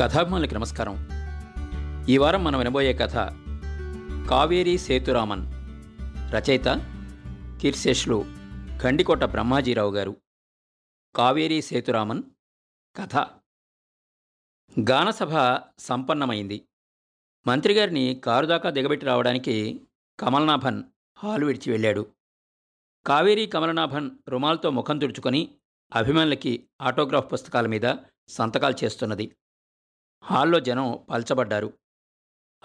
కథాభిమానులకి నమస్కారం. ఈ వారం మనం వినబోయే కథ కావేరీ సేతురామన్ రచయిత కీర్శేష్లు గండికోట బ్రహ్మాజీరావు గారు. కావేరీ సేతురామన్ కథ. గానసభ సంపన్నమైంది. మంత్రిగారిని కారు దాకా దిగబెట్టి రావడానికి కమల్నాభన్ హాలు విడిచి వెళ్ళాడు. కావేరీ కమలనాభన్ రుమాల్తో ముఖం తుడుచుకొని అభిమానులకి ఆటోగ్రాఫ్ పుస్తకాల మీద సంతకాలు చేస్తున్నది. హాల్లో జనం పల్చబడ్డారు.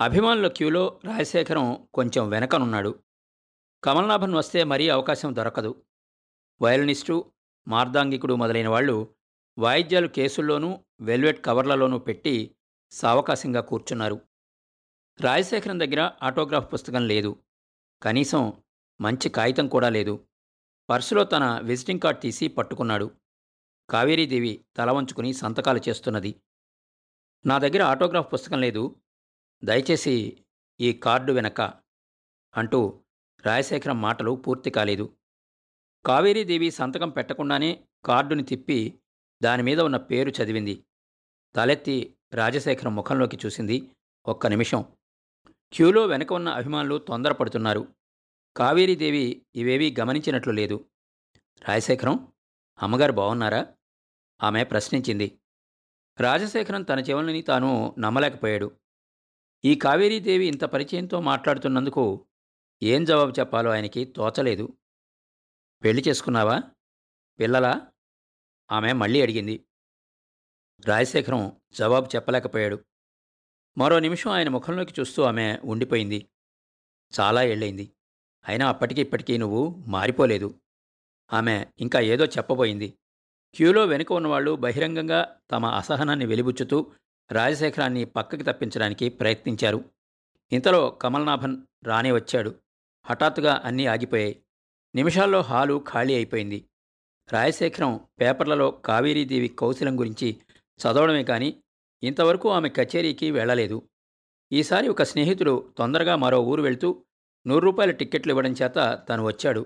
అభిమానుల క్యూలో రాజశేఖరం కొంచెం వెనకనున్నాడు. కమల్నాభన్ వస్తే మరీ అవకాశం దొరకదు. వయలినిస్టు మార్దాంగికుడు మొదలైన వాళ్ళు వాయిద్యాలు కేసుల్లోనూ వెల్వెట్ కవర్లలోనూ పెట్టి సావకాశంగా కూర్చున్నారు. రాజశేఖరం దగ్గర ఆటోగ్రాఫ్ పుస్తకం లేదు. కనీసం మంచి కాగితం కూడా లేదు. పర్సులో తన విజిటింగ్ కార్డ్ తీసి పట్టుకున్నాడు. కావేరీదేవి తల వంచుకుని సంతకాలు చేస్తున్నది. నా దగ్గర ఆటోగ్రాఫ్ పుస్తకం లేదు. దయచేసి ఈ కార్డు వెనక అంటూ రాజశేఖరం మాటలు పూర్తి కాలేదు. కావేరీదేవి సంతకం పెట్టకుండానే కార్డుని తిప్పి దానిమీద ఉన్న పేరు చదివింది. తలెత్తి రాజశేఖరం ముఖంలోకి చూసింది ఒక్క నిమిషం. క్యూలో వెనక ఉన్న అభిమానులు తొందరపడుతున్నారు. కావేరీదేవి ఇవేవీ గమనించినట్లు లేదు. రాజశేఖరం అమ్మగారు బాగున్నారా ఆమె ప్రశ్నించింది. రాజశేఖరం తన చెవులని తాను నమ్మలేకపోయాడు. ఈ కావేరీదేవి ఇంత పరిచయంతో మాట్లాడుతున్నందుకు ఏం జవాబు చెప్పాలో ఆయనకి తోచలేదు. పెళ్ళి చేసుకున్నావా? పిల్లలా? ఆమె మళ్ళీ అడిగింది. రాజశేఖరం జవాబు చెప్పలేకపోయాడు. మరో నిమిషం ఆయన ముఖంలోకి చూస్తూ ఆమె ఉండిపోయింది. చాలా ఏళ్ళైంది అయినా అప్పటికి ఇప్పటికీ నువ్వు మారిపోలేదు. ఆమె ఇంకా ఏదో చెప్పబోయింది. క్యూలో వెనుక ఉన్నవాళ్ళు బహిరంగంగా తమ అసహనాన్ని వెలిబుచ్చుతూ రాజశేఖరాన్ని పక్కకి తప్పించడానికి ప్రయత్నించారు. ఇంతలో కమల్నాభన్ రానే వచ్చాడు. హఠాత్తుగా అన్నీ ఆగిపోయాయి. నిమిషాల్లో హాలు ఖాళీ అయిపోయింది. రాజశేఖరం పేపర్లలో కావేరీదేవి కౌశలం గురించి చదవడమే కానీ ఇంతవరకు ఆమె కచేరీకి వెళ్ళలేదు. ఈసారి ఒక స్నేహితుడు తొందరగా మరో ఊరు వెళ్తూ నూరు రూపాయల టిక్కెట్లు ఇవ్వడం చేత తను వచ్చాడు.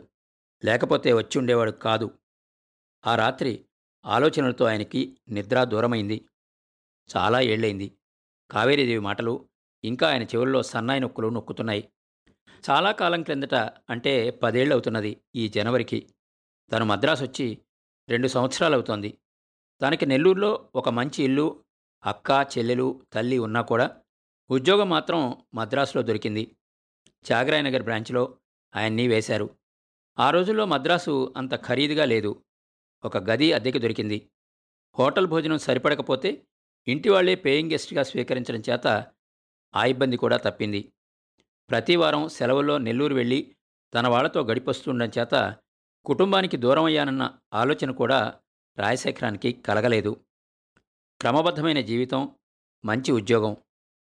లేకపోతే వచ్చి ఉండేవాడు కాదు. ఆ రాత్రి ఆలోచనలతో ఆయనకి నిద్ర దూరమైంది. చాలా ఏళ్ళైంది కావేరీదేవి మాటలు ఇంకా ఆయన చెవుల్లో సన్నాయి నొక్కులు నొక్కుతున్నాయి. చాలా కాలం క్రిందట అంటే పదేళ్ళవుతున్నది ఈ జనవరికి. తను మద్రాసు వచ్చి రెండు సంవత్సరాలు అవుతోంది తనకి నెల్లూరులో ఒక మంచి ఇల్లు అక్క చెల్లెలు తల్లి ఉన్నా కూడా ఉద్యోగం మాత్రం మద్రాసులో దొరికింది. చాగరాయనగర్ బ్రాంచ్లో ఆయన్ని వేశారు. ఆ రోజుల్లో మద్రాసు అంత ఖరీదుగా లేదు. ఒక గది అద్దెకి దొరికింది. హోటల్ భోజనం సరిపడకపోతే ఇంటివాళ్ళే పేయింగ్ గెస్ట్గా స్వీకరించడం చేత ఆ ఇబ్బంది కూడా తప్పింది. ప్రతి వారం సెలవుల్లో నెల్లూరు వెళ్ళి తన వాళ్ళతో గడిపొస్తుండడం చేత కుటుంబానికి దూరం అయ్యానన్న ఆలోచన కూడా రాజశేఖరానికి కలగలేదు. క్రమబద్ధమైన జీవితం మంచి ఉద్యోగం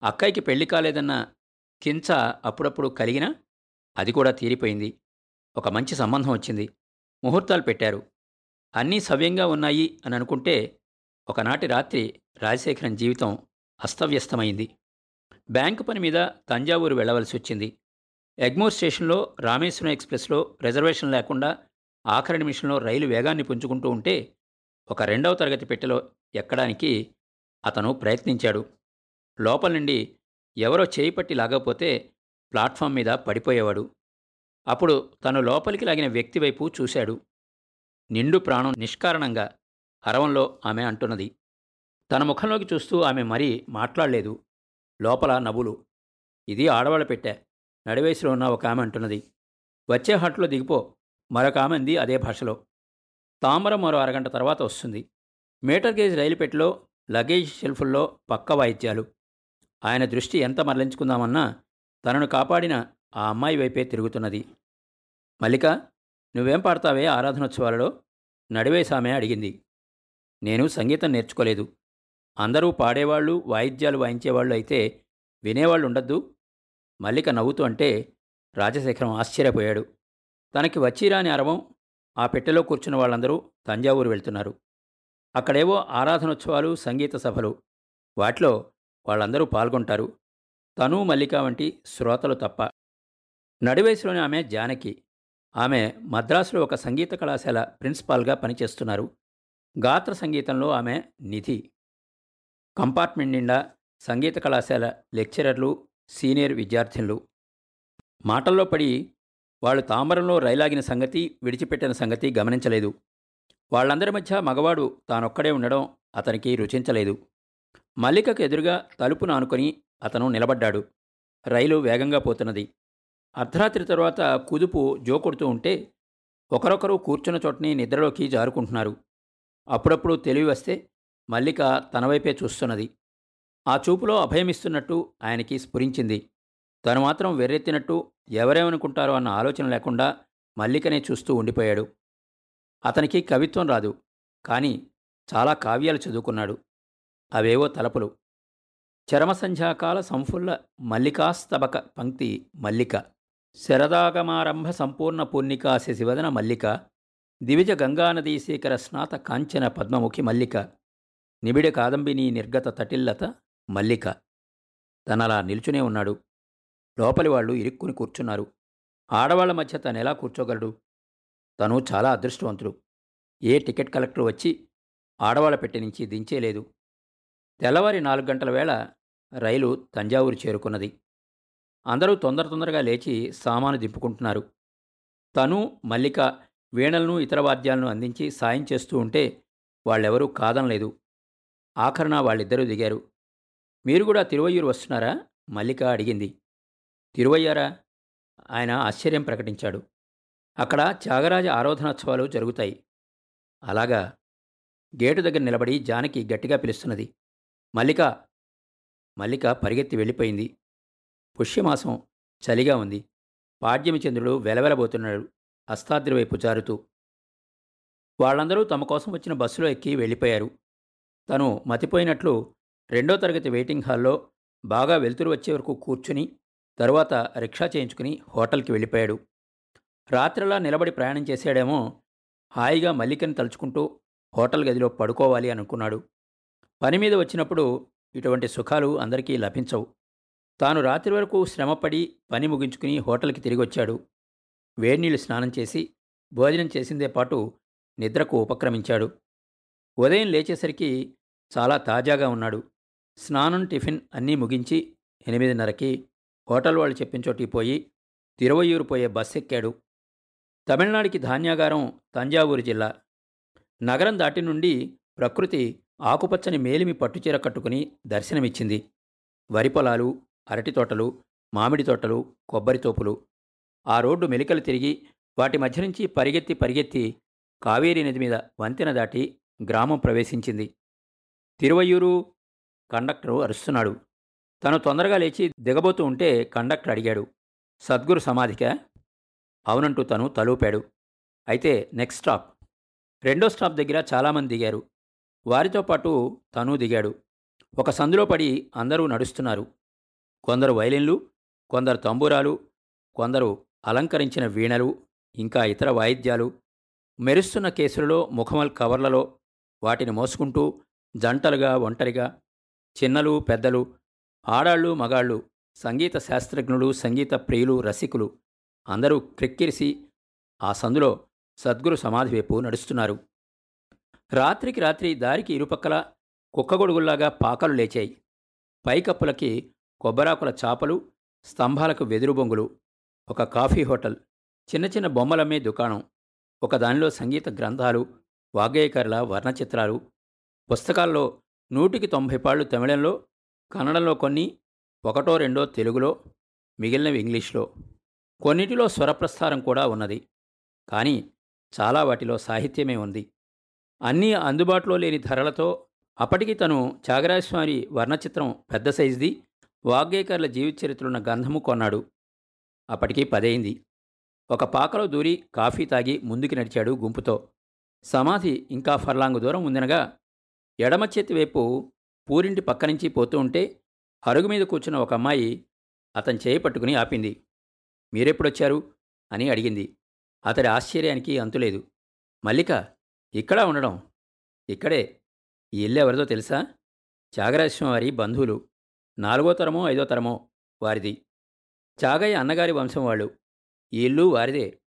అక్కయ్యకి పెళ్ళి కాలేదన్న కించ అప్పుడప్పుడు కలిగినా అది కూడా తీరిపోయింది. ఒక మంచి సంబంధం వచ్చింది. ముహూర్తాలు పెట్టారు. అన్నీ సవ్యంగా ఉన్నాయి అని అనుకుంటే ఒకనాటి రాత్రి రాజశేఖరన్ జీవితం అస్తవ్యస్తమైంది. బ్యాంకు పని మీద తంజావూరు వెళ్ళవలసి వచ్చింది. ఎగ్మోర్ స్టేషన్లో రామేశ్వరం ఎక్స్ప్రెస్లో రిజర్వేషన్ లేకుండా ఆఖరి నిమిషంలో రైలు వేగాన్ని పుంజుకుంటూ ఉంటే ఒక రెండవ తరగతి పెట్టెలో ఎక్కడానికి అతను ప్రయత్నించాడు. లోపల నుండి ఎవరో చేయి పట్టి లాగకపోతే ప్లాట్ఫామ్ మీద పడిపోయేవాడు. అప్పుడు తను లోపలికి లాగిన వ్యక్తి వైపు చూశాడు. నిండు ప్రాణం నిష్కారణంగా హరవంలో ఆమె అంటున్నది. తన ముఖంలోకి చూస్తూ ఆమె మరీ మాట్లాడలేదు. లోపల నవ్వులు. ఇది ఆడవాళ్ళ పెట్టా. నడివయసులో ఉన్న ఒక ఆమె అంటున్నది. వచ్చే హట్లో దిగిపో. మరొక ఆమె అంది అదే భాషలో. తామరం మరో అరగంట తర్వాత వస్తుంది. మీటర్ గేజ్ రైలుపెట్టిలో లగేజ్ షెల్ఫుల్లో పక్క వాయిద్యాలు. ఆయన దృష్టి ఎంత మరలించుకుందామన్నా తనను కాపాడిన ఆ అమ్మాయి వైపే తిరుగుతున్నది. మల్లిక నువ్వేం పాడతావే ఆరాధనోత్సవాలలో? నడివేశామె అడిగింది. నేను సంగీతం నేర్చుకోలేదు. అందరూ పాడేవాళ్ళు వాయిద్యాలు వాయించేవాళ్ళు అయితే వినేవాళ్ళు ఉండద్దు. మల్లిక నవ్వుతూ అంటే రాజశేఖరం ఆశ్చర్యపోయాడు. తనకి వచ్చిరాని అరవం ఆ పెట్టెలో కూర్చున్న వాళ్ళందరూ తంజావూరు వెళ్తున్నారు. అక్కడేవో ఆరాధనోత్సవాలు సంగీత సభలు. వాటిలో వాళ్ళందరూ పాల్గొంటారు. తను మల్లిక వంటి శ్రోతలు తప్ప. నడివయసులోని ఆమె జానకి. ఆమె మద్రాసులో ఒక సంగీత కళాశాల ప్రిన్సిపాల్గా పనిచేస్తున్నారు. గాత్ర సంగీతంలో ఆమె నిధి. కంపార్ట్మెంట్ నిండా సంగీత కళాశాల లెక్చరర్లు సీనియర్ విద్యార్థినులు. మాటల్లో పడి వాళ్ళు తాంబరంలో రైలాగిన సంగతి విడిచిపెట్టిన సంగతి గమనించలేదు. వాళ్ళందరి మధ్య మగవాడు తానొక్కడే ఉండడం అతనికి రుచించలేదు. మల్లికకు ఎదురుగా తలుపును ఆనుకొని అతను నిలబడ్డాడు. రైలు వేగంగా పోతున్నది. అర్ధరాత్రి తర్వాత కుదుపు జోకొడుతూ ఉంటే ఒకరొకరు కూర్చున్న చోటని నిద్రలోకి జారుకుంటున్నారు. అప్పుడప్పుడు తెలివి వస్తే మల్లిక తన వైపే చూస్తున్నది. ఆ చూపులో అభయమిస్తున్నట్టు ఆయనకి స్ఫురించింది. తను మాత్రం వెర్రెత్తినట్టు ఎవరేమనుకుంటారో అన్న ఆలోచన లేకుండా మల్లికనే చూస్తూ ఉండిపోయాడు. అతనికి కవిత్వం రాదు కానీ చాలా కావ్యాలు చదువుకున్నాడు. అవేవో తలపులు. చరమసంధ్యాకాల సంఫుల్ల మల్లికాస్తబక పంక్తి మల్లిక. శరదాగమారంభ సంపూర్ణ పూర్ణికా శశివదన మల్లిక దివిజ గంగానదీ శేఖర స్నాత కాంచన పద్మముఖి మల్లిక నిబిడ కాదంబిని నిర్గత తటిల్లత మల్లిక. తనలా నిల్చునే ఉన్నాడు. లోపలి వాళ్ళు ఇరుక్కుని కూర్చున్నారు. ఆడవాళ్ళ మధ్య తను ఎలా కూర్చోగలడు? తను చాలా అదృష్టవంతుడు. ఏ టికెట్ కలెక్టర్ వచ్చి ఆడవాళ్ళ పెట్టి నుంచి దించేలేదు. తెల్లవారి నాలుగు గంటల వేళ రైలు తంజావూరు చేరుకున్నది. అందరూ తొందర తొందరగా లేచి సామాను దింపుకుంటున్నారు. తను మల్లిక వీణలను ఇతర వాద్యాలను అందించి సాయం చేస్తూ ఉంటే వాళ్ళెవరూ కాదనలేదు. ఆఖరణ వాళ్ళిద్దరూ దిగారు. మీరు కూడా తిరువయ్యూరు వస్తున్నారా? మల్లిక అడిగింది. తిరువయ్యారా? ఆయన ఆశ్చర్యం ప్రకటించాడు. అక్కడ త్యాగరాజ ఆరాధనోత్సవాలు జరుగుతాయి. అలాగా. గేటు దగ్గర నిలబడి జానకి గట్టిగా పిలుస్తున్నది. మల్లిక మల్లిక పరిగెత్తి వెళ్ళిపోయింది. పుష్యమాసం చలిగా ఉంది. పాడ్యమిచంద్రుడు వెలవెలబోతున్నాడు. అస్తాద్రి వైపు జారుతూ. వాళ్ళందరూ తమ కోసం వచ్చిన బస్సులో ఎక్కి వెళ్ళిపోయారు. తను మతిపోయినట్లు రెండో తరగతి వెయిటింగ్ హాల్లో బాగా వెలుతురు వచ్చే వరకు కూర్చుని తరువాత రిక్షా చేయించుకుని హోటల్కి వెళ్ళిపోయాడు. రాత్రిలా నిలబడి ప్రయాణం చేశాడేమో హాయిగా మల్లికని తలుచుకుంటూ హోటల్ గదిలో పడుకోవాలి అనుకున్నాడు. పని మీద వచ్చినప్పుడు ఇటువంటి సుఖాలు అందరికీ లభించవు. తాను రాత్రి వరకు శ్రమపడి పని ముగించుకుని హోటల్కి తిరిగి వచ్చాడు వేడినీళ్ళు స్నానం చేసి భోజనం చేసిందే పాటు నిద్రకు ఉపక్రమించాడు. ఉదయం లేచేసరికి చాలా తాజాగా ఉన్నాడు. స్నానం టిఫిన్ అన్నీ ముగించి ఎనిమిదిన్నరకి హోటల్ వాళ్ళు చెప్పిన చోటికి పోయి తిరువయ్యూరు పోయే బస్ ఎక్కాడు. తమిళనాడుకి ధాన్యాగారం తంజావూరు జిల్లా. నగరం దాటి నుండి ప్రకృతి ఆకుపచ్చని మేలిమి పట్టుచీర కట్టుకుని దర్శనమిచ్చింది. వరి పొలాలు అరటి తోటలు మామిడి తోటలు కొబ్బరి తోపులు. ఆ రోడ్డు మెలికలు తిరిగి వాటి మధ్య నుంచి పరిగెత్తి పరిగెత్తి కావేరీ నది మీద వంతెన దాటి గ్రామం ప్రవేశించింది. తిరువయ్యూరు కండక్టరు అరుస్తున్నాడు. తను తొందరగా లేచి దిగబోతూ ఉంటే కండక్టర్ అడిగాడు సద్గురు సమాధికా? అవునంటూ తను తలూపాడు. అయితే నెక్స్ట్ స్టాప్. రెండో స్టాప్ దగ్గర చాలామంది దిగారు. వారితో పాటు తను దిగాడు. ఒక సందులో పడి అందరూ నడుస్తున్నారు. కొందరు వైలిన్లు కొందరు తంబూరాలు కొందరు అలంకరించిన వీణలు ఇంకా ఇతర వాయిద్యాలు. మెరుస్తున్న కేసులలో ముఖమల్ కవర్లలో వాటిని మోసుకుంటూ జంటలుగా ఒంటరిగా చిన్నలు పెద్దలు ఆడాళ్ళు మగాళ్ళు సంగీత శాస్త్రజ్ఞులు సంగీత ప్రియులు రసికులు అందరూ క్రిక్కిరిసి ఆ సందులో సద్గురు సమాధి వైపు నడుస్తున్నారు. రాత్రికి రాత్రి దారికి ఇరుపక్కల కుక్కగొడుగుల్లాగా పాకలు లేచాయి. పైకప్పులకి కొబ్బరాకుల చాపలు స్తంభాలకు వెదురు బొంగులు ఒక కాఫీ హోటల్ చిన్న చిన్న బొమ్మలమ్మే దుకాణం ఒకదానిలో సంగీత గ్రంథాలు వాగ్గేయకర్ల వర్ణచిత్రాలు పుస్తకాల్లో నూటికి తొంభై పాళ్ళు తమిళంలో కన్నడంలో కొన్ని ఒకటో రెండో తెలుగులో మిగిలినవి ఇంగ్లీష్లో. కొన్నిటిలో స్వరప్రస్థారం కూడా ఉన్నది కానీ చాలా వాటిలో సాహిత్యమే ఉంది. అన్నీ అందుబాటులో లేని ధరలతో అప్పటికి తను త్యాగరాజస్వామి వర్ణచిత్రం పెద్ద సైజుది వాగ్గేకర్ల జీవిత చరిత్రలున్న గంధము కొన్నాడు. అప్పటికి పదైంది. ఒక పాకలో దూరి కాఫీ తాగి ముందుకు నడిచాడు గుంపుతో. సమాధి ఇంకా ఫర్లాంగు దూరం ఉందనగా ఎడమ చేతి వైపు పూరింటి పక్క నుంచి పోతూ ఉంటే అరుగు మీద కూర్చున్న ఒక అమ్మాయి అతని చేయి పట్టుకుని ఆపింది. మీరెప్పుడొచ్చారు? అని అడిగింది. అతడి ఆశ్చర్యానికి అంతులేదు. మల్లిక ఇక్కడా ఉండడం? ఇక్కడే? ఈ ఇల్లు ఎవరిదో తెలుసా త్యాగరాజస్వామి వారి బంధువులు. నాలుగో తరమో ఐదో తరమో వారిది. చాగయ్య అన్నగారి వంశం వాళ్ళు. ఈ ఇల్లు వారిదే.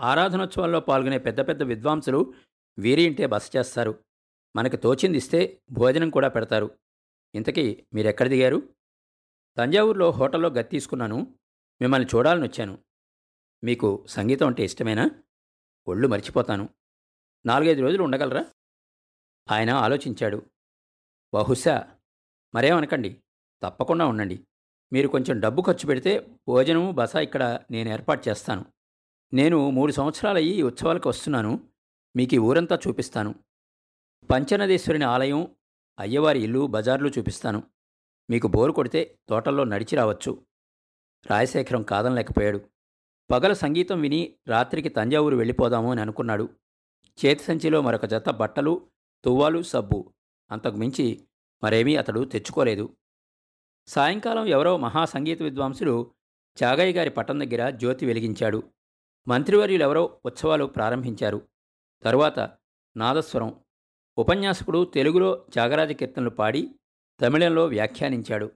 ఆరాధనోత్సవాల్లో పాల్గొనే పెద్ద పెద్ద విద్వాంసులు వీరి ఇంటే బస చేస్తారు. మనకు తోచింది ఇస్తే భోజనం కూడా పెడతారు. ఇంతకీ మీరెక్కడ దిగారు? తంజావూరులో హోటల్లో గది తీసుకున్నాను. మిమ్మల్ని చూడాలని వచ్చాను. మీకు సంగీతం అంటే ఇష్టమేనా? ఒళ్ళు మర్చిపోతాను. నాలుగైదు రోజులు ఉండగలరా? ఆయన ఆలోచించాడు. బహుశా మరేమనకండి? తప్పకుండా ఉండండి. మీరు కొంచెం డబ్బు ఖర్చు పెడితే భోజనము బస ఇక్కడ నేను ఏర్పాటు చేస్తాను. నేను మూడు సంవత్సరాలయ్యి ఈ ఉత్సవాలకు వస్తున్నాను. మీకు ఈ ఊరంతా చూపిస్తాను. పంచనదేశ్వరుని ఆలయం అయ్యవారి ఇల్లు బజార్లు చూపిస్తాను. మీకు బోరు కొడితే తోటల్లో నడిచి రావచ్చు. రాజశేఖరం కాదనలేకపోయాడు. పగల సంగీతం విని రాత్రికి తంజావూరు వెళ్ళిపోదాము అని అనుకున్నాడు. చేతి సంచిలో మరొక జత బట్టలు తువ్వాలు సబ్బు. అంతకు మించి మరేమీ అతడు తెచ్చుకోలేదు. సాయంకాలం ఎవరో మహాసంగీత విద్వాంసుడు విద్వాంసులు చాగయ్య గారి పట్టం దగ్గర జ్యోతి వెలిగించాడు. మంత్రివర్యులెవరో ఉత్సవాలు ప్రారంభించారు. తరువాత నాదస్వరం ఉపన్యాసకుడు తెలుగులో త్యాగరాజ కీర్తనలు పాడి తమిళంలో వ్యాఖ్యానించాడు.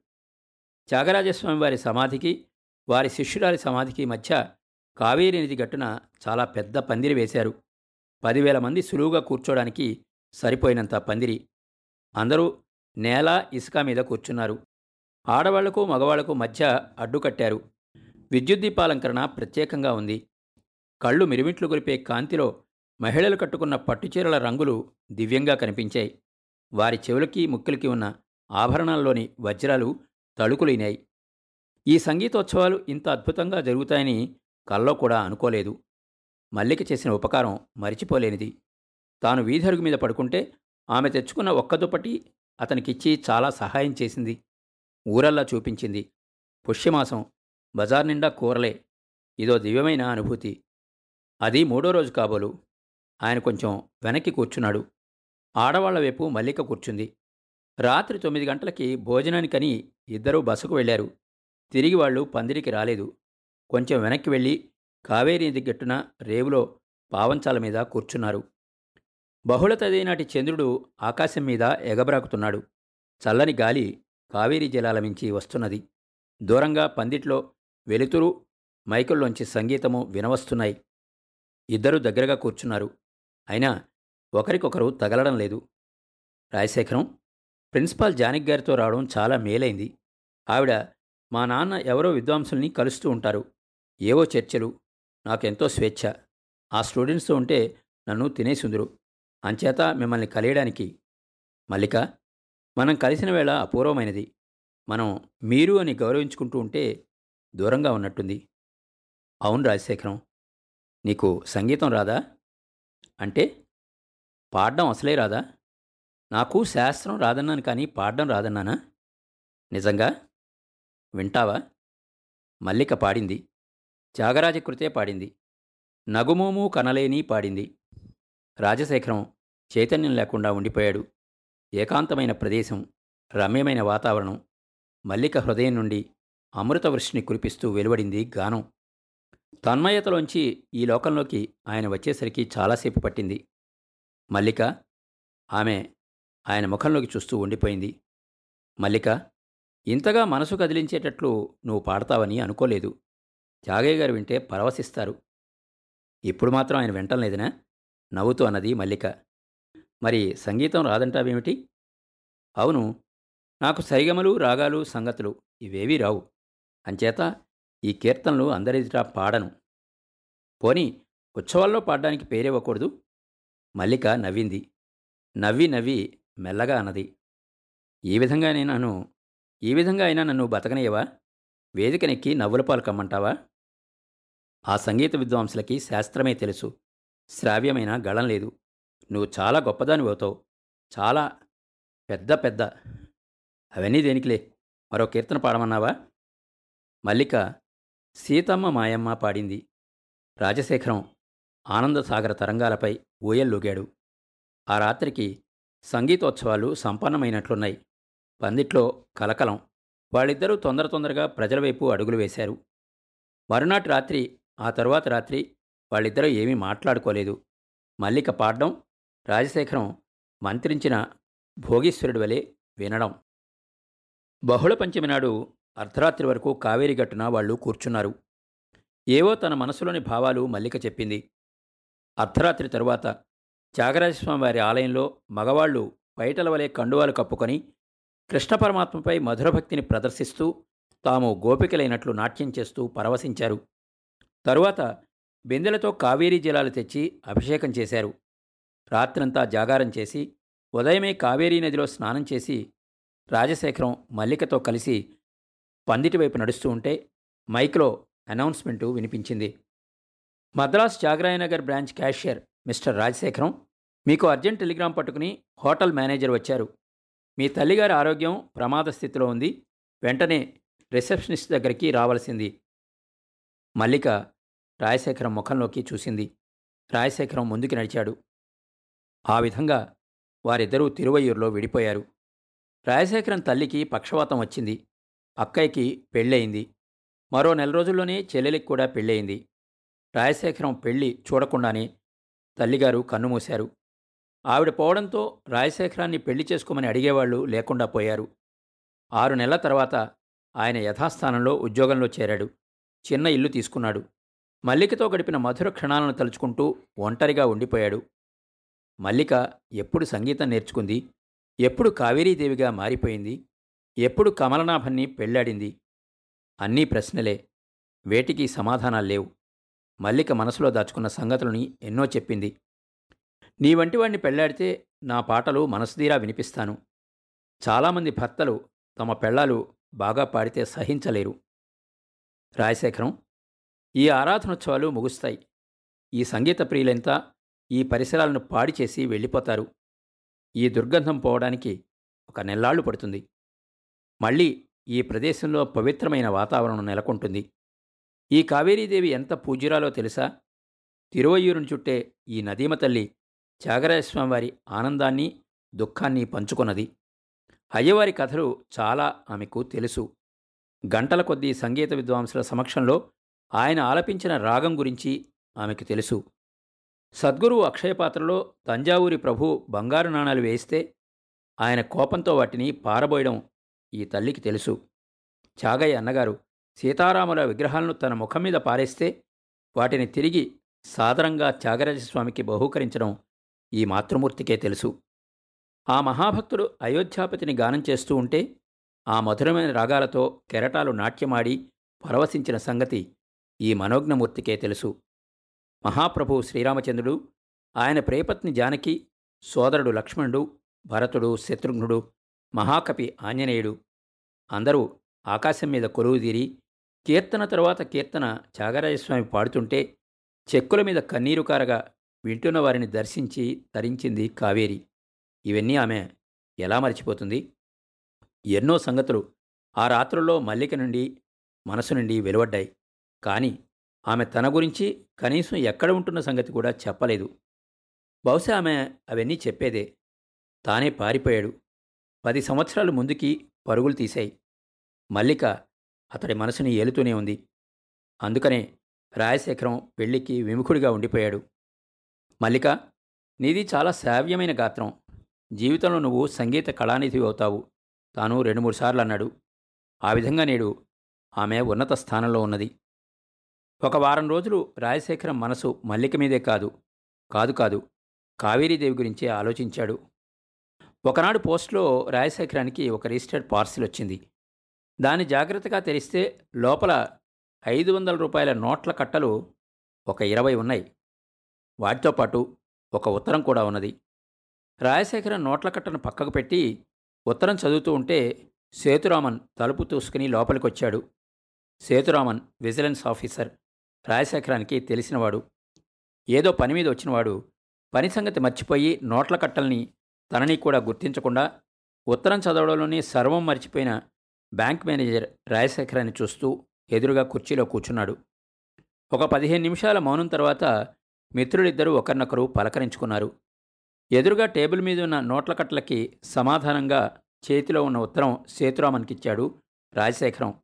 త్యాగరాజస్వామి వారి సమాధికి వారి శిష్యురాలి సమాధికి మధ్య కావేరీ నది గట్టున చాలా పెద్ద పందిరి వేశారు. పదివేల మంది సులువుగా కూర్చోడానికి సరిపోయినంత పందిరి. అందరూ నేల ఇసుక మీద కూర్చున్నారు. ఆడవాళ్ళకు మగవాళ్ళకు మధ్య అడ్డుకట్టారు విద్యుత్ దీపాలంకరణ ప్రత్యేకంగా ఉంది. కళ్ళు మిరుమిట్లు కొలిపే కాంతిలో మహిళలు కట్టుకున్న పట్టుచీరల రంగులు దివ్యంగా కనిపించాయి. వారి చెవులకి ముక్కులకి ఉన్న ఆభరణాల్లోని వజ్రాలు తళుకులైనాయి. ఈ సంగీతోత్సవాలు ఇంత అద్భుతంగా జరుగుతాయని కల్లో కూడా అనుకోలేదు. మల్లిక చేసిన ఉపకారం మరిచిపోలేనిది. తాను వీధరుగు మీద పడుకుంటే ఆమె తెచ్చుకున్న ఒక్క దుప్పటి అతనికిచ్చి చాలా సహాయం చేసింది. ఊరల్లా చూపించింది. పుష్యమాసం బజార్ నిండా కూరలే. ఇదో దివ్యమైన అనుభూతి. అది మూడో రోజు కాబోలు. ఆయన కొంచెం వెనక్కి కూర్చున్నాడు. ఆడవాళ్ళ వైపు మల్లిక కూర్చుంది. రాత్రి తొమ్మిది గంటలకి భోజనానికని ఇద్దరూ బస్సుకు వెళ్ళారు. తిరిగి వాళ్ళు పందిరికి రాలేదు. కొంచెం వెనక్కి వెళ్ళి కావేరీ గట్టున రేవులో పావంచాల మీద కూర్చున్నారు. బహుళ తదేనాటి చంద్రుడు ఆకాశం మీద ఎగబ్రాకుతున్నాడు. చల్లని గాలి కావేరీ జలాల మించి వస్తున్నది. దూరంగా పందిట్లో వెలుతురు మైకుల్లోంచి సంగీతము వినవస్తున్నాయి. ఇద్దరూ దగ్గరగా కూర్చున్నారు. అయినా ఒకరికొకరు తగలడం లేదు. రాజశేఖరం ప్రిన్సిపాల్ జానక్ గారితో రావడం చాలా మేలైంది. ఆవిడ మా నాన్న ఎవరో విద్వాంసుల్ని కలుస్తూ ఉంటారు. ఏవో చర్చలు. నాకెంతో స్వేచ్ఛ. ఆ స్టూడెంట్స్తో ఉంటే నన్ను తినేసుందురు. అంచేత మిమ్మల్ని కలియడానికి. మల్లిక మనం కలిసిన వేళ అపూర్వమైనది. మనం మీరు అని గౌరవించుకుంటూ ఉంటే దూరంగా ఉన్నట్టుంది. అవును రాజశేఖరం నీకు సంగీతం రాదా? అంటే పాడడం అసలే రాదా? నాకు శాస్త్రం రాదన్నాను కానీ పాడడం రాదన్నానా? నిజంగా? వింటావా? మల్లిక పాడింది. త్యాగరాజకృతే పాడింది. నగుమోము కనలేని పాడింది. రాజశేఖరం చైతన్యం లేకుండా ఉండిపోయాడు. ఏకాంతమైన ప్రదేశం రమ్యమైన వాతావరణం మల్లిక హృదయం నుండి అమృతవృష్ణి కురిపిస్తూ వెలువడింది గానం. తన్మయతలోంచి ఈ లోకంలోకి ఆయన వచ్చేసరికి చాలాసేపు పట్టింది. మల్లిక ఆమె ఆయన ముఖంలోకి చూస్తూ ఉండిపోయింది. మల్లిక ఇంతగా మనసు కదిలించేటట్లు నువ్వు పాడతావని అనుకోలేదు. త్యాగయ్య గారు వింటే పరవశిస్తారు. ఇప్పుడు మాత్రం ఆయన వింటం లేదనా నవ్వుతూ అన్నది మల్లిక. మరి సంగీతం రాదంటావేమిటి? అవును నాకు సరిగమలు రాగాలు సంగతులు ఇవేవీ రావు. అంచేత ఈ కీర్తనలు అందరిదిటా పాడను. పోని ఉత్సవాల్లో పాడడానికి పేరివ్వకూడదు? మల్లిక నవ్వింది. నవ్వి నవ్వి మెల్లగా అన్నది. ఈ విధంగా నన్ను ఈ విధంగా అయినా నన్ను బతకనేవా వేదికనెక్కి నవ్వుల పాలు కమ్మంటావా? ఆ సంగీత విద్వాంసులకి శాస్త్రమే తెలుసు. శ్రావ్యమైన గళం లేదు. నువ్వు చాలా గొప్పదాని అవుతావు. చాలా పెద్ద పెద్ద అవన్నీ దేనికిలే. మరో కీర్తన పాడమన్నావా? మల్లిక సీతమ్మ మాయమ్మ పాడింది. రాజశేఖరం ఆనందసాగర తరంగాలపై ఊయల్లుగాడు ఆ రాత్రికి సంగీతోత్సవాలు సంపన్నమైనట్లున్నాయి. పందిట్లో కలకలం. వాళ్ళిద్దరూ తొందర తొందరగా ప్రజల వైపు అడుగులు వేశారు. మరునాటి రాత్రి ఆ తరువాత రాత్రి వాళ్ళిద్దరూ ఏమీ మాట్లాడుకోలేదు. మల్లిక పాడడం రాజశేఖరం మంత్రించిన భోగేశ్వరుడి వలె వినడం. బహుళ పంచమి నాడు అర్ధరాత్రి వరకు కావేరి గట్టున వాళ్ళు కూర్చున్నారు. ఏవో తన మనసులోని భావాలు మల్లిక చెప్పింది. అర్ధరాత్రి తరువాత త్యాగరాజస్వామి వారి ఆలయంలో మగవాళ్ళు పైటల వలె కండువాలు కప్పుకొని కృష్ణ పరమాత్మపై మధుర భక్తిని ప్రదర్శిస్తూ తాము గోపికలైనట్లు నాట్యం చేస్తూ పరవశించారు. తరువాత బిందెలతో కావేరీ జలాలు తెచ్చి అభిషేకం చేశారు. రాత్రంతా జాగారం చేసి ఉదయమే కావేరీ నదిలో స్నానం చేసి రాజశేఖరం మల్లికతో కలిసి పందిటి వైపు నడుస్తూ ఉంటే మైక్లో అనౌన్స్మెంటు వినిపించింది. Madras Jagarayanagar branch cashier mister Rajasekharam మీకు అర్జెంట్ టెలిగ్రామ్ పట్టుకుని హోటల్ మేనేజర్ వచ్చారు. మీ తల్లిగారి ఆరోగ్యం ప్రమాద స్థితిలో ఉంది. వెంటనే రిసెప్షనిస్ట్ దగ్గరికి రావాల్సింది. మల్లిక రాజశేఖరం ముఖంలోకి చూసింది. రాజశేఖరం ముందుకు నడిచాడు. ఆ విధంగా వారిద్దరూ తిరువయ్యూరులో విడిపోయారు. రాజశేఖరన్ తల్లికి పక్షవాతం వచ్చింది. అక్కయ్యకి పెళ్ళయింది. మరో నెల రోజుల్లోనే చెల్లెలికి కూడా పెళ్ళయింది. రాజశేఖరం పెళ్ళి చూడకుండానే తల్లిగారు కన్నుమూశారు. ఆవిడ పోవడంతో రాజశేఖరాన్ని పెళ్ళి చేసుకోమని అడిగేవాళ్ళు లేకుండా పోయారు. ఆరు నెలల తర్వాత ఆయన యథాస్థానంలో ఉద్యోగంలో చేరాడు. చిన్న ఇల్లు తీసుకున్నాడు. మల్లికతో గడిపిన మధుర క్షణాలను తలుచుకుంటూ ఒంటరిగా ఉండిపోయాడు. మల్లిక ఎప్పుడు సంగీతం నేర్చుకుంది? ఎప్పుడు కావేరీదేవిగా మారిపోయింది? ఎప్పుడు కమలనాభన్ని పెళ్ళాడింది అన్నీ ప్రశ్నలే. వేటికి సమాధానాలు లేవు మల్లిక మనసులో దాచుకున్న సంగతులని ఎన్నో చెప్పింది. నీ వంటి వాణ్ణి పెళ్ళాడితే నా పాటలు మనసుదీరా వినిపిస్తాను. చాలామంది భర్తలు తమ పెళ్ళాలు బాగా పాడితే సహించలేరు. రాజశేఖరం ఈ ఆరాధనోత్సవాలు ముగుస్తాయి. ఈ సంగీత ప్రియులంతా? ఈ పరిసరాలను పాడి చేసి వెళ్ళిపోతారు. ఈ దుర్గంధం పోవడానికి ఒక నెల్లాళ్ళు పడుతుంది. మళ్ళీ ఈ ప్రదేశంలో పవిత్రమైన వాతావరణం నెలకొంటుంది. ఈ కావేరీదేవి ఎంత పూజ్యురాలో తెలుసా? తిరువయ్యూరును చుట్టే ఈ నదీమ తల్లి త్యాగరాజస్వామివారి ఆనందాన్ని దుఃఖాన్ని పంచుకున్నది. అయ్యవారి కథలు చాలా ఆమెకు తెలుసు. గంటల కొద్దీ సంగీత విద్వాంసుల సమక్షంలో ఆయన ఆలపించిన రాగం గురించి ఆమెకు తెలుసు. సద్గురువు అక్షయపాత్రలో తంజావూరి ప్రభు బంగారు నాణాలు వేయిస్తే ఆయన కోపంతో వాటిని పారబోయడం ఈ తల్లికి తెలుసు. చాగయ్య అన్నగారు సీతారాముల విగ్రహాలను తన ముఖం మీద పారేస్తే వాటిని తిరిగి సాదరంగా త్యాగరాజస్వామికి బహూకరించడం ఈ మాతృమూర్తికే తెలుసు. ఆ మహాభక్తుడు అయోధ్యాపతిని గానం చేస్తూ ఉంటే ఆ మధురమైన రాగాలతో కెరటాలు నాట్యమాడి పరవశించిన సంగతి ఈ మనోజ్ఞమూర్తికే తెలుసు. మహాప్రభు శ్రీరామచంద్రుడు ఆయన ప్రేపత్ని జానకి సోదరుడు లక్ష్మణుడు భరతుడు శత్రుఘ్నుడు మహాకవి ఆంజనేయుడు. అందరూ ఆకాశం మీద కొలువుదీరి కీర్తన తరువాత కీర్తన త్యాగరాజస్వామి పాడుతుంటే చెక్కుల మీద కన్నీరు కారగా వింటున్న వారిని దర్శించి తరించింది కావేరి. ఇవన్నీ ఆమె ఎలా మర్చిపోతుంది? ఎన్నో సంగతులు ఆ రాత్రుల్లో మల్లిక నుండి మనసు నుండి వెలువడ్డాయి. కానీ ఆమె తన గురించి కనీసం ఎక్కడ ఉంటున్న సంగతి కూడా చెప్పలేదు. బహుశా ఆమె అవన్నీ చెప్పేదే. తానే పారిపోయాడు. పది సంవత్సరాలు ముందుకి పరుగులు తీశాయి. మల్లిక అతడి మనసుని ఏలుతూనే ఉంది. అందుకనే రాయశేఖరం పెళ్ళికి విముఖుడిగా ఉండిపోయాడు. మల్లిక నీది చాలా శ్రావ్యమైన గాత్రం. జీవితంలో నువ్వు సంగీత కళానిధి అవుతావు. తాను రెండు మూడు సార్లు అన్నాడు. ఆ విధంగా నేడు ఆమె ఉన్నత స్థానంలో ఉన్నది. ఒక వారం రోజులు రాజశేఖరం మనసు మల్లిక మీదే కాదు కాదు కాదు కావేరీదేవి గురించే ఆలోచించాడు. ఒకనాడు పోస్ట్లో రాజశేఖరానికి ఒక రిజిస్టర్డ్ పార్సిల్ వచ్చింది. దాన్ని జాగ్రత్తగా తెరిస్తే లోపల ఐదు వందల రూపాయల నోట్ల కట్టలు ఒక ఇరవై ఉన్నాయి. వాటితో పాటు ఒక ఉత్తరం కూడా ఉన్నది. రాజశేఖరం నోట్ల కట్టను పక్కకు పెట్టి ఉత్తరం చదువుతూ ఉంటే సేతురామన్ తలుపు తూసుకుని లోపలికొచ్చాడు. Sethuraman vigilance officer. రాజశేఖరానికి తెలిసినవాడు. ఏదో పని మీద వచ్చినవాడు. పని సంగతి మర్చిపోయి నోట్ల కట్టల్ని తనని కూడా గుర్తించకుండా ఉత్తరం చదవడంలోనే సర్వం మర్చిపోయిన బ్యాంక్ మేనేజర్ రాజశేఖరాన్ని చూస్తూ ఎదురుగా కుర్చీలో కూర్చున్నాడు. ఒక పదిహేను నిమిషాల మౌనం తర్వాత మిత్రులిద్దరూ ఒకరినొకరు పలకరించుకున్నారు. ఎదురుగా టేబుల్ మీద ఉన్న నోట్ల కట్టలకి సమాధానంగా చేతిలో ఉన్న ఉత్తరం సేతురామన్కిచ్చాడు రాజశేఖరం.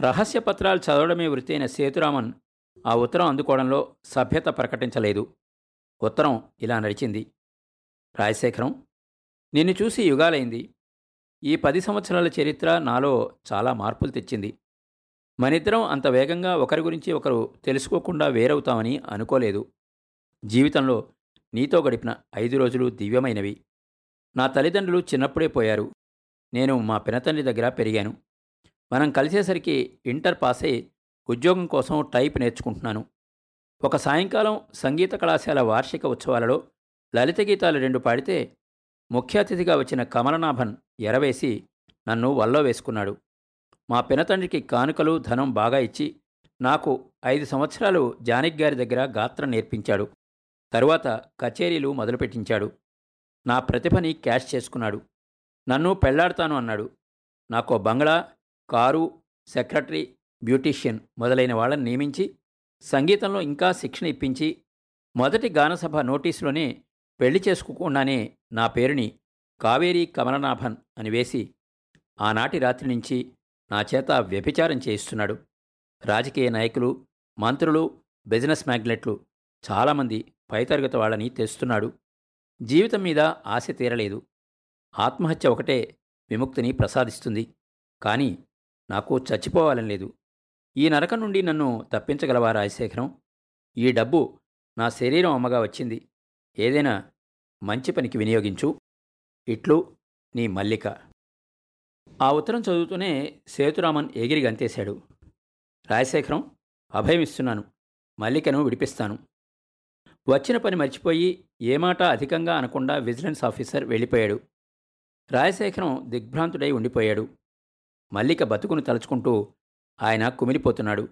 రహస్య పత్రాలు చదవడమే వృత్తి అయిన సేతురామన్ ఆ ఉత్తరం అందుకోవడంలో సభ్యత ప్రకటించలేదు. ఉత్తరం ఇలా నడిచింది. రాజశేఖరం నిన్ను చూసి యుగాలైంది. ఈ పది సంవత్సరాల చరిత్ర నాలో చాలా మార్పులు తెచ్చింది. మనిద్దరం అంత వేగంగా ఒకరి గురించి ఒకరు తెలుసుకోకుండా వేరవుతామని అనుకోలేదు. జీవితంలో నీతో గడిపిన ఐదు రోజులు దివ్యమైనవి. నా తల్లిదండ్రులు చిన్నప్పుడే పోయారు. నేను మా పినతండ్రి దగ్గర పెరిగాను. మనం కలిసేసరికి ఇంటర్ పాస్ అయి ఉద్యోగం కోసం టైప్ నేర్చుకుంటున్నాను. ఒక సాయంకాలం సంగీత కళాశాల వార్షిక ఉత్సవాలలో లలిత గీతాలు రెండు పాడితే ముఖ్య అతిథిగా వచ్చిన కమలనాభన్ ఎరవేసి నన్ను వల్లో వేసుకున్నాడు. మా పినతండ్రికి కానుకలు ధనం బాగా ఇచ్చి నాకు ఐదు సంవత్సరాలు జానక్ గారి దగ్గర గాత్రం నేర్పించాడు. తరువాత కచేరీలు మొదలుపెట్టించాడు. నా ప్రతిభని క్యాష్ చేసుకున్నాడు. నన్ను పెళ్ళాడతాను అన్నాడు. నాకు బంగ్లా కారు సెక్రటరీ బ్యూటీషియన్ మొదలైన వాళ్ళని నియమించి సంగీతంలో ఇంకా శిక్షణ ఇప్పించి మొదటి గానసభ నోటీసులోనే పెళ్ళి చేసుకోకుండానే నా పేరుని కావేరీ కమలనాభన్ అని వేసి ఆనాటి రాత్రి నుంచి నా చేత వ్యభిచారం చేయిస్తున్నాడు. రాజకీయ నాయకులు మంత్రులు బిజినెస్ మ్యాగ్నెట్లు చాలామంది పైతరగతి వాళ్ళని తెస్తున్నాడు. జీవితం మీద ఆశ తీరలేదు. ఆత్మహత్య ఒకటే విముక్తిని ప్రసాదిస్తుంది. కానీ నాకు చచ్చిపోవాలని లేదు. ఈ నరకం నుండి నన్ను తప్పించగలవా రాజశేఖరం? ఈ డబ్బు నా శరీరం అమ్మగా వచ్చింది. ఏదైనా మంచి పనికి వినియోగించు. ఇట్లు నీ మల్లిక. ఆ ఉత్తరం చదువుతూనే సేతురామన్ ఎగిరి గంతేశాడు. రాజశేఖరం అభయం ఇస్తున్నాను మల్లికను విడిపిస్తాను. వచ్చిన పని మర్చిపోయి ఏ మాట అధికంగా అనకుండా విజిలెన్స్ ఆఫీసర్ వెళ్ళిపోయాడు. రాజశేఖరం దిగ్భ్రాంతుడై ఉండిపోయాడు. మల్లిక బతుకును తలుచుకుంటూ ఆయన కుమిలిపోతున్నాడు.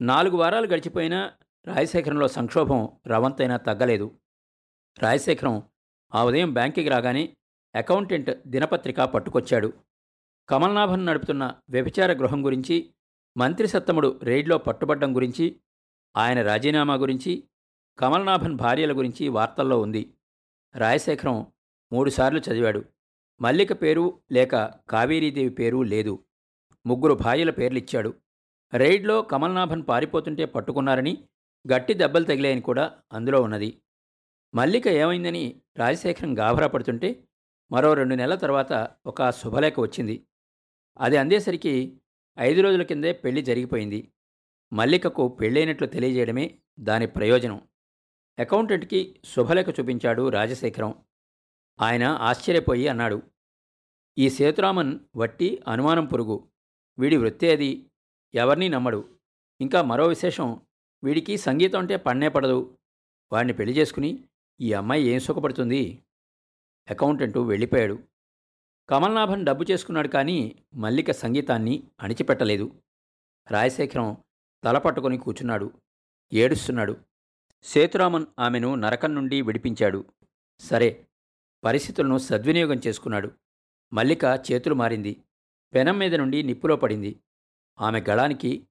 నాలుగు వారాలు గడిచిపోయినా రాజశేఖరంలో సంక్షోభం రవంతైనా తగ్గలేదు. రాజశేఖరం ఆ ఉదయం బ్యాంకుకి రాగానే అకౌంటెంట్ దినపత్రిక పట్టుకొచ్చాడు. కమల్నాభన్ నడుపుతున్న వ్యభిచార గృహం గురించి మంత్రి సత్తముడు రైడ్లో పట్టుబడ్డం గురించి ఆయన రాజీనామా గురించి కమల్నాభన్ భార్యల గురించి వార్తల్లో ఉంది. రాజశేఖరం మూడుసార్లు చదివాడు. మల్లిక పేరు లేక కావేరీదేవి పేరు లేదు. ముగ్గురు భార్యల పేర్లిచ్చాడు. రైడ్లో కమల్నాభన్ పారిపోతుంటే పట్టుకున్నారని గట్టి దెబ్బలు తగిలాయని కూడా అందులో ఉన్నది. మల్లిక ఏమైందని రాజశేఖరం గాభరా పడుతుంటే మరో రెండు నెలల తర్వాత ఒక శుభలేఖ వచ్చింది. అది అందేసరికి ఐదు రోజుల కిందే పెళ్ళి జరిగిపోయింది. మల్లికకు పెళ్ళైనట్లు తెలియజేయడమే దాని ప్రయోజనం. అకౌంటెంట్కి శుభలేఖ చూపించాడు రాజశేఖరం. ఆయన ఆశ్చర్యపోయి అన్నాడు ఈ సేతురామన్ వట్టి అనుమానం పురుగు. వీడి వృత్తి అది. ఎవరినీ నమ్మడు. ఇంకా మరో విశేషం వీడికి సంగీతం అంటే పన్నే పడదు. వాడిని పెళ్ళి చేసుకుని ఈ అమ్మాయి ఏం సుఖపడుతుంది? అకౌంటెంటు వెళ్ళిపోయాడు. కమల్నాభన్ డబ్బు చేసుకున్నాడు కానీ మల్లిక సంగీతాన్ని అణిచిపెట్టలేదు. రాజశేఖరం తల పట్టుకొని కూర్చున్నాడు. ఏడుస్తున్నాడు. సేతురామన్ ఆమెను నరకం నుండి విడిపించాడు. సరే పరిస్థితులను సద్వినియోగం చేసుకున్నాడు. మల్లిక చేతులు మారింది. పెనం మీద నుండి నిప్పులో పడింది. ఆమె గళానికి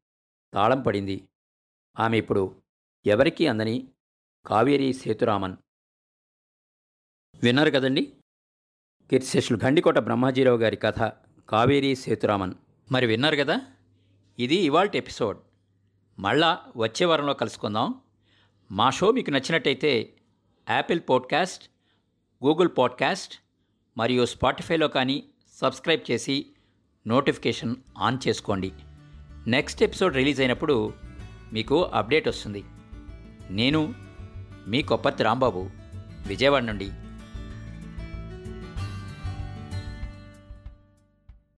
తాళం పడింది. ఆమె ఇప్పుడు ఎవరికీ అందని కావేరీ సేతురామన్. విన్నారు కదండి? కీర్తిశేషులు గండికోట బ్రహ్మాజీరావు గారి కథ కావేరీ సేతురామన్. మరి విన్నారు కదా? ఇది ఇవాల్ట్ ఎపిసోడ్. మళ్ళా వచ్చే వారంలో కలుసుకుందాం. మా షో మీకు నచ్చినట్టయితే యాపిల్ పాడ్కాస్ట్ గూగుల్ పాడ్కాస్ట్ మరియు స్పాటిఫైలో కానీ సబ్స్క్రైబ్ చేసి నోటిఫికేషన్ ఆన్ చేసుకోండి. నెక్స్ట్ ఎపిసోడ్ రిలీజ్ అయినప్పుడు మీకు అప్డేట్ వస్తుంది. నేను మీ కొప్పతి రాంబాబు విజయవాడ నుండి